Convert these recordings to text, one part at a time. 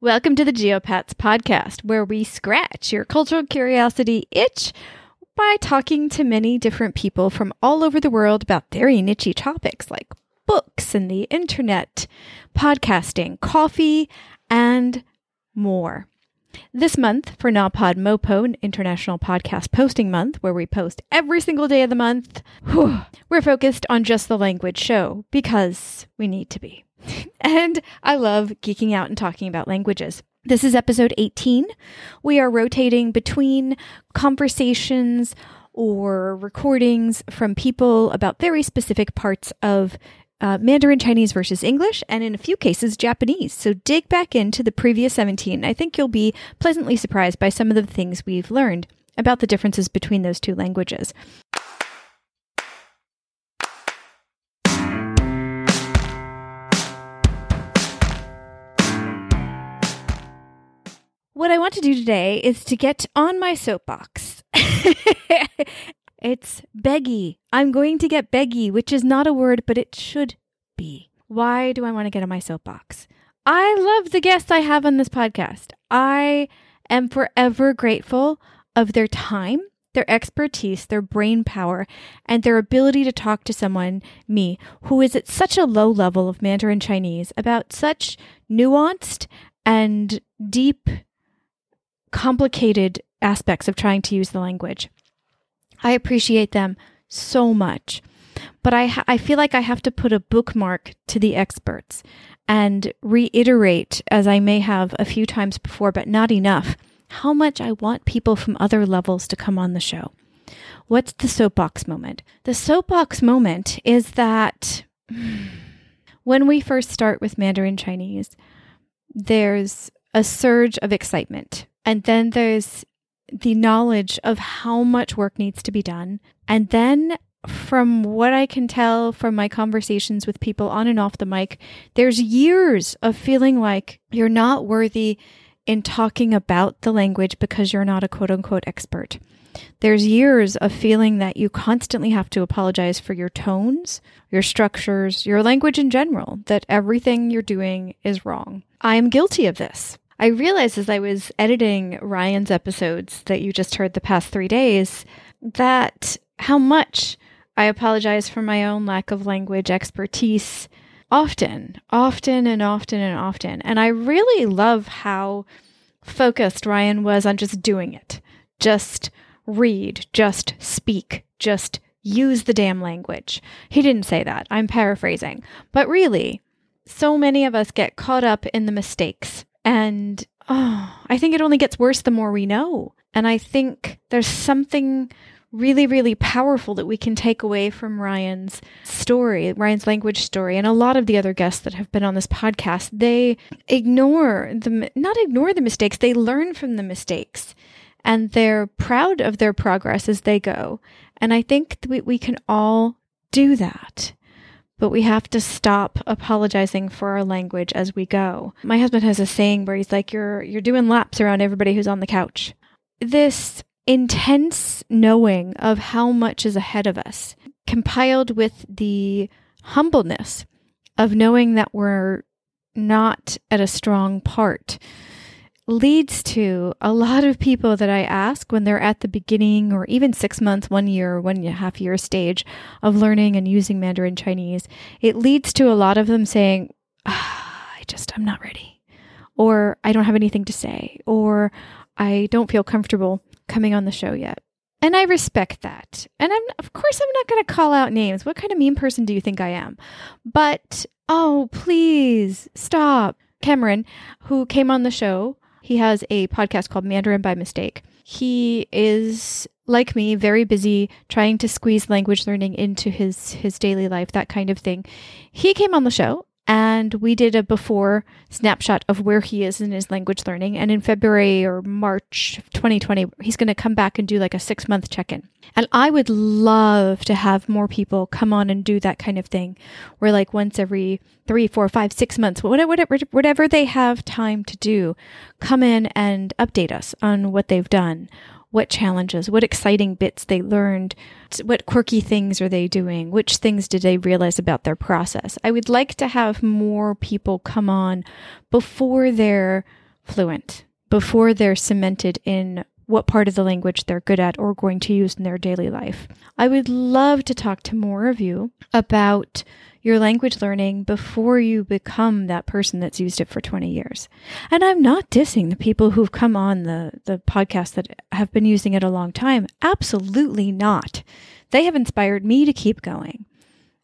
Welcome to the Geopats podcast, where we scratch your cultural curiosity itch by talking to many different people from all over the world about very niche topics like books and the internet, podcasting, coffee, and more. This month for NaPod Mopo, International Podcast Posting Month, where we post every single day of the month, whew, we're focused on just the language show because we need to be. and I love geeking out and talking about languages. This is episode 18. We are rotating between conversations or recordings from people about very specific parts of uh, Mandarin Chinese versus English, and in a few cases, Japanese. So dig back into the previous 17. I think you'll be pleasantly surprised by some of the things we've learned about the differences between those two languages. What I want to do today is to get on my soapbox It's beggy. I'm going to get beggy, which is not a word, but it should be. Why do I want to get on my soapbox? I love the guests I have on this podcast. I am forever grateful of their time, their expertise, their brain power, and their ability to talk to someone, me, who is at such a low level of Mandarin Chinese about such nuanced and deep, complicated aspects of trying to use the language. I appreciate them so much. But I, ha- I feel like I have to put a bookmark to the experts and reiterate, as I may have a few times before, but not enough, how much I want people from other levels to come on the show. What's the soapbox moment? The soapbox moment is that when we first start with Mandarin Chinese, there's a surge of excitement. And then there's the knowledge of how much work needs to be done. And then, from what I can tell from my conversations with people on and off the mic, there's years of feeling like you're not worthy in talking about the language because you're not a quote unquote expert. There's years of feeling that you constantly have to apologize for your tones, your structures, your language in general, that everything you're doing is wrong. I am guilty of this. I realized as I was editing Ryan's episodes that you just heard the past three days that how much I apologize for my own lack of language expertise often, often and often and often. And I really love how focused Ryan was on just doing it. Just read, just speak, just use the damn language. He didn't say that. I'm paraphrasing. But really, so many of us get caught up in the mistakes and oh, I think it only gets worse the more we know. And I think there's something really, really powerful that we can take away from Ryan's story, Ryan's language story, and a lot of the other guests that have been on this podcast. They ignore the, not ignore the mistakes, they learn from the mistakes and they're proud of their progress as they go. And I think we, we can all do that but we have to stop apologizing for our language as we go. My husband has a saying where he's like, you're, you're doing laps around everybody who's on the couch. This intense knowing of how much is ahead of us, compiled with the humbleness of knowing that we're not at a strong part leads to a lot of people that I ask when they're at the beginning or even six months, one year, one and a half year stage of learning and using Mandarin Chinese. It leads to a lot of them saying, ah, I just, I'm not ready. Or I don't have anything to say. Or I don't feel comfortable coming on the show yet. And I respect that. And I'm, of course, I'm not going to call out names. What kind of mean person do you think I am? But, oh, please stop. Cameron, who came on the show, he has a podcast called Mandarin by Mistake. He is like me, very busy trying to squeeze language learning into his his daily life, that kind of thing. He came on the show and we did a before snapshot of where he is in his language learning. And in February or March 2020, he's going to come back and do like a six month check in. And I would love to have more people come on and do that kind of thing, where like once every three, four, five, six months, whatever, whatever they have time to do, come in and update us on what they've done what challenges, what exciting bits they learned, what quirky things are they doing, which things did they realize about their process. I would like to have more people come on before they're fluent before they're cemented in what part of the language they're good at or going to use in their daily life. I would love to talk to more of you about your language learning before you become that person that's used it for 20 years. And I'm not dissing the people who've come on the, the podcast that have been using it a long time. Absolutely not. They have inspired me to keep going.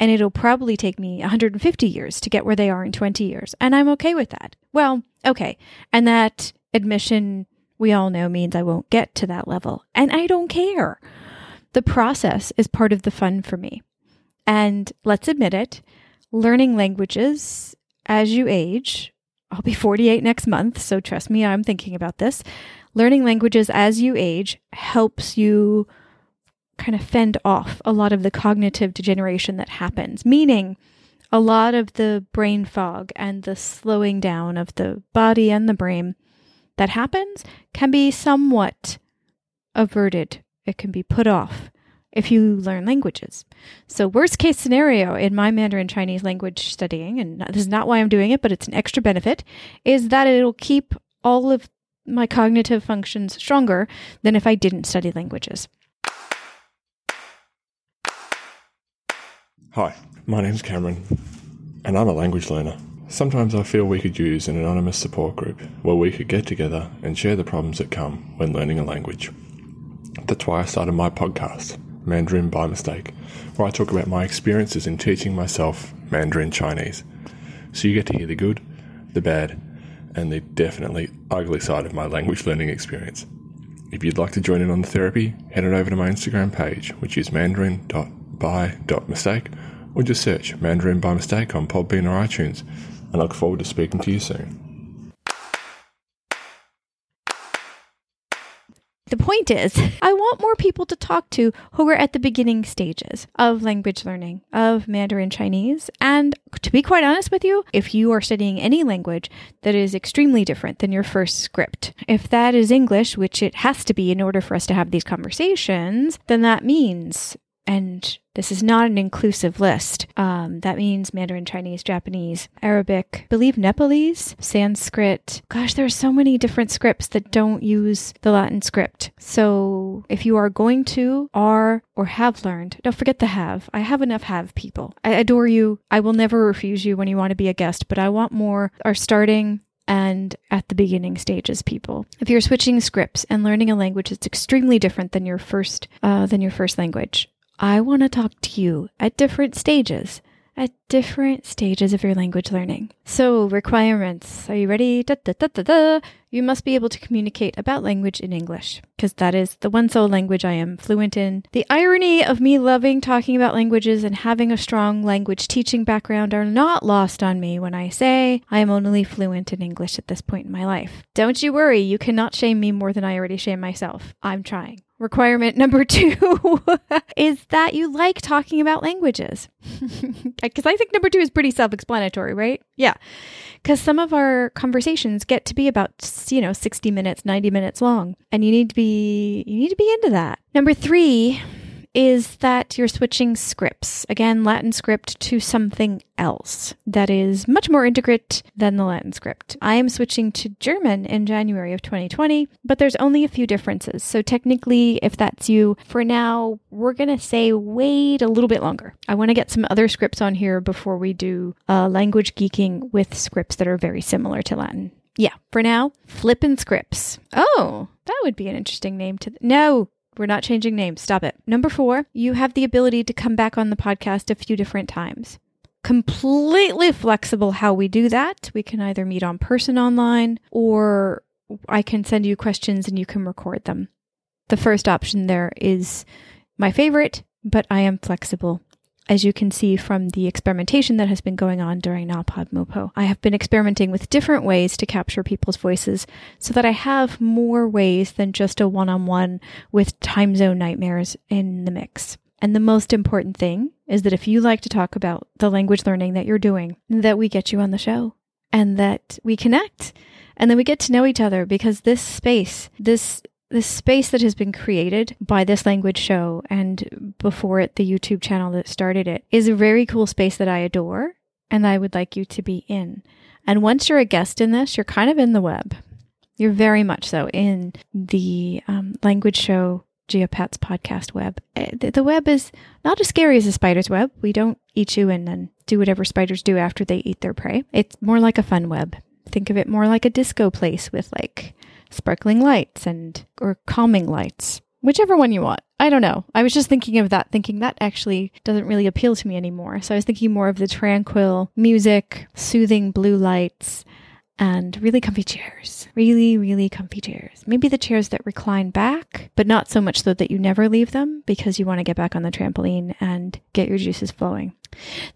And it'll probably take me 150 years to get where they are in 20 years. And I'm okay with that. Well, okay. And that admission we all know means I won't get to that level. And I don't care. The process is part of the fun for me. And let's admit it, learning languages as you age, I'll be 48 next month, so trust me, I'm thinking about this. Learning languages as you age helps you kind of fend off a lot of the cognitive degeneration that happens, meaning a lot of the brain fog and the slowing down of the body and the brain that happens can be somewhat averted. It can be put off if you learn languages. So, worst case scenario in my Mandarin Chinese language studying, and this is not why I'm doing it, but it's an extra benefit, is that it'll keep all of my cognitive functions stronger than if I didn't study languages. Hi, my name's Cameron, and I'm a language learner. Sometimes I feel we could use an anonymous support group where we could get together and share the problems that come when learning a language. That's why I started my podcast, Mandarin by Mistake, where I talk about my experiences in teaching myself Mandarin Chinese. So you get to hear the good, the bad, and the definitely ugly side of my language learning experience. If you'd like to join in on the therapy, head on over to my Instagram page, which is mandarin.by.mistake, or just search Mandarin by Mistake on Podbean or iTunes. I look forward to speaking to you soon. The point is, I want more people to talk to who are at the beginning stages of language learning, of Mandarin Chinese. And to be quite honest with you, if you are studying any language that is extremely different than your first script, if that is English, which it has to be in order for us to have these conversations, then that means and this is not an inclusive list. Um, that means Mandarin Chinese, Japanese, Arabic, I believe Nepalese, Sanskrit. Gosh, there are so many different scripts that don't use the Latin script. So if you are going to, are, or have learned, don't forget the have. I have enough have people. I adore you. I will never refuse you when you want to be a guest, but I want more are starting and at the beginning stages people. If you're switching scripts and learning a language that's extremely different than your first uh, than your first language, I want to talk to you at different stages, at different stages of your language learning. So, requirements. Are you ready? Da, da, da, da, da. You must be able to communicate about language in English, because that is the one sole language I am fluent in. The irony of me loving talking about languages and having a strong language teaching background are not lost on me when I say I am only fluent in English at this point in my life. Don't you worry, you cannot shame me more than I already shame myself. I'm trying. Requirement number two is that you like talking about languages. Because I think number two is pretty self explanatory, right? Yeah. Because some of our conversations get to be about, you know, 60 minutes, 90 minutes long. And you need to be, you need to be into that. Number three is that you're switching scripts. Again, Latin script to something else that is much more intricate than the Latin script. I am switching to German in January of 2020, but there's only a few differences. So technically, if that's you, for now, we're going to say wait a little bit longer. I want to get some other scripts on here before we do uh, language geeking with scripts that are very similar to Latin. Yeah, for now, flippin' scripts. Oh, that would be an interesting name to. Th- no, we're not changing names. Stop it. Number four, you have the ability to come back on the podcast a few different times. Completely flexible how we do that. We can either meet on person online or I can send you questions and you can record them. The first option there is my favorite, but I am flexible as you can see from the experimentation that has been going on during NaPod Mopo. I have been experimenting with different ways to capture people's voices so that I have more ways than just a one on one with time zone nightmares in the mix. And the most important thing is that if you like to talk about the language learning that you're doing, that we get you on the show and that we connect and then we get to know each other because this space, this the space that has been created by this language show and before it the YouTube channel that started it is a very cool space that I adore and I would like you to be in. And once you're a guest in this, you're kind of in the web. You're very much so in the um, language show Geopat's podcast web. The the web is not as scary as a spider's web. We don't eat you and then do whatever spiders do after they eat their prey. It's more like a fun web. Think of it more like a disco place with like sparkling lights and or calming lights. Whichever one you want. I don't know. I was just thinking of that, thinking that actually doesn't really appeal to me anymore. So I was thinking more of the tranquil music, soothing blue lights, and really comfy chairs. Really, really comfy chairs. Maybe the chairs that recline back, but not so much so that you never leave them because you want to get back on the trampoline and get your juices flowing.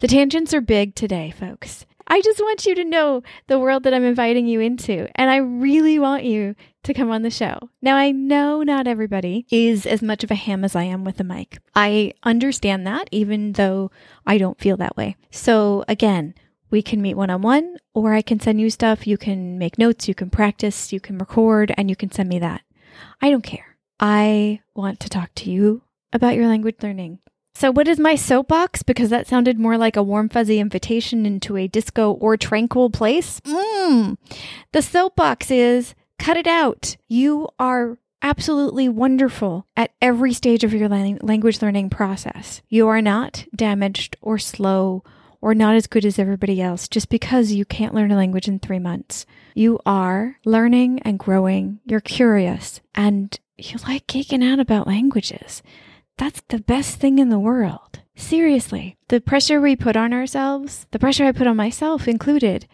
The tangents are big today, folks. I just want you to know the world that I'm inviting you into, and I really want you to come on the show. Now, I know not everybody is as much of a ham as I am with a mic. I understand that, even though I don't feel that way. So, again, we can meet one on one, or I can send you stuff. You can make notes, you can practice, you can record, and you can send me that. I don't care. I want to talk to you about your language learning. So, what is my soapbox? Because that sounded more like a warm, fuzzy invitation into a disco or tranquil place. Mmm. The soapbox is cut it out. You are absolutely wonderful at every stage of your language learning process. You are not damaged or slow or not as good as everybody else just because you can't learn a language in three months. You are learning and growing. You're curious and you like geeking out about languages. That's the best thing in the world. Seriously, the pressure we put on ourselves, the pressure I put on myself included,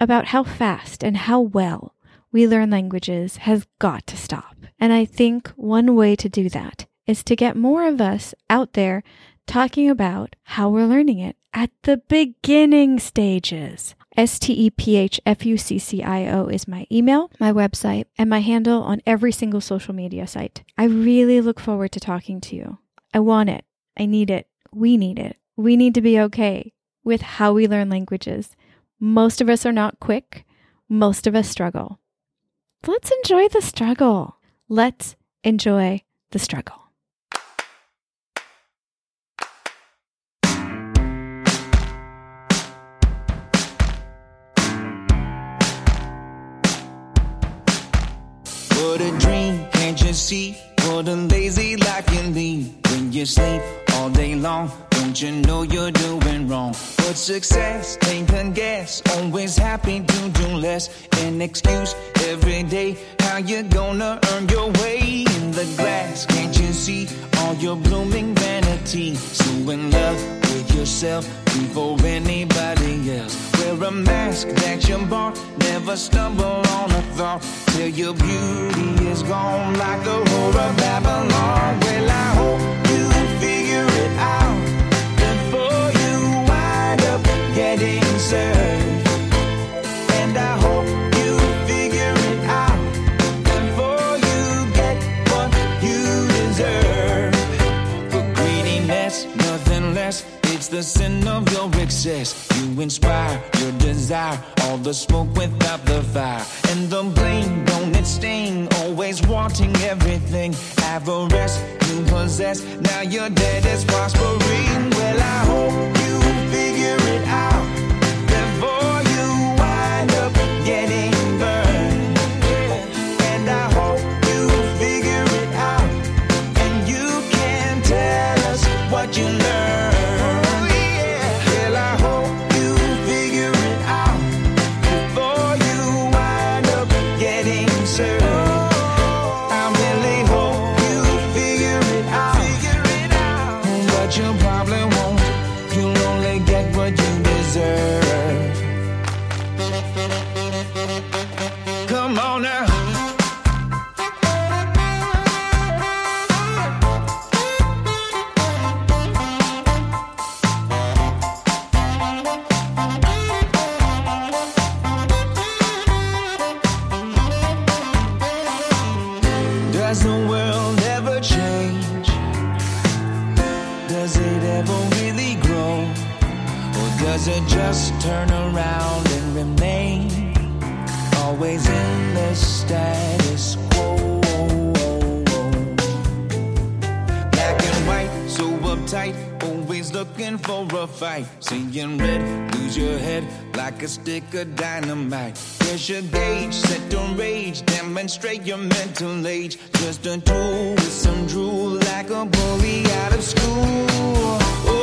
about how fast and how well we learn languages has got to stop. And I think one way to do that is to get more of us out there talking about how we're learning it at the beginning stages. S T E P H F U C C I O is my email, my website, and my handle on every single social media site. I really look forward to talking to you. I want it. I need it. We need it. We need to be okay with how we learn languages. Most of us are not quick, most of us struggle. Let's enjoy the struggle. Let's enjoy the struggle. See? What a lazy life you lead when you sleep all day long. Don't you know you're doing wrong? But success, take a guess. Always happy to do less. An excuse every day. How you gonna earn your way in the grass? Can't you see all your blooming vanity? So in love with yourself before anybody else. Wear a mask that you bought. Never stumble on a thought till your beauty is gone like the whore of Babylon. Well, I hope you figure it out before you wind up getting served. The sin of your excess. You inspire your desire, all the smoke without the fire. And the blame, don't it sting? Always wanting everything. Avarice, you possess. Now your debt is prospering. Well, I hope you figure it out a fight. Seeing red, lose your head like a stick of dynamite. There's your gauge, set to rage, demonstrate your mental age. Just a tool with some drool like a bully out of school.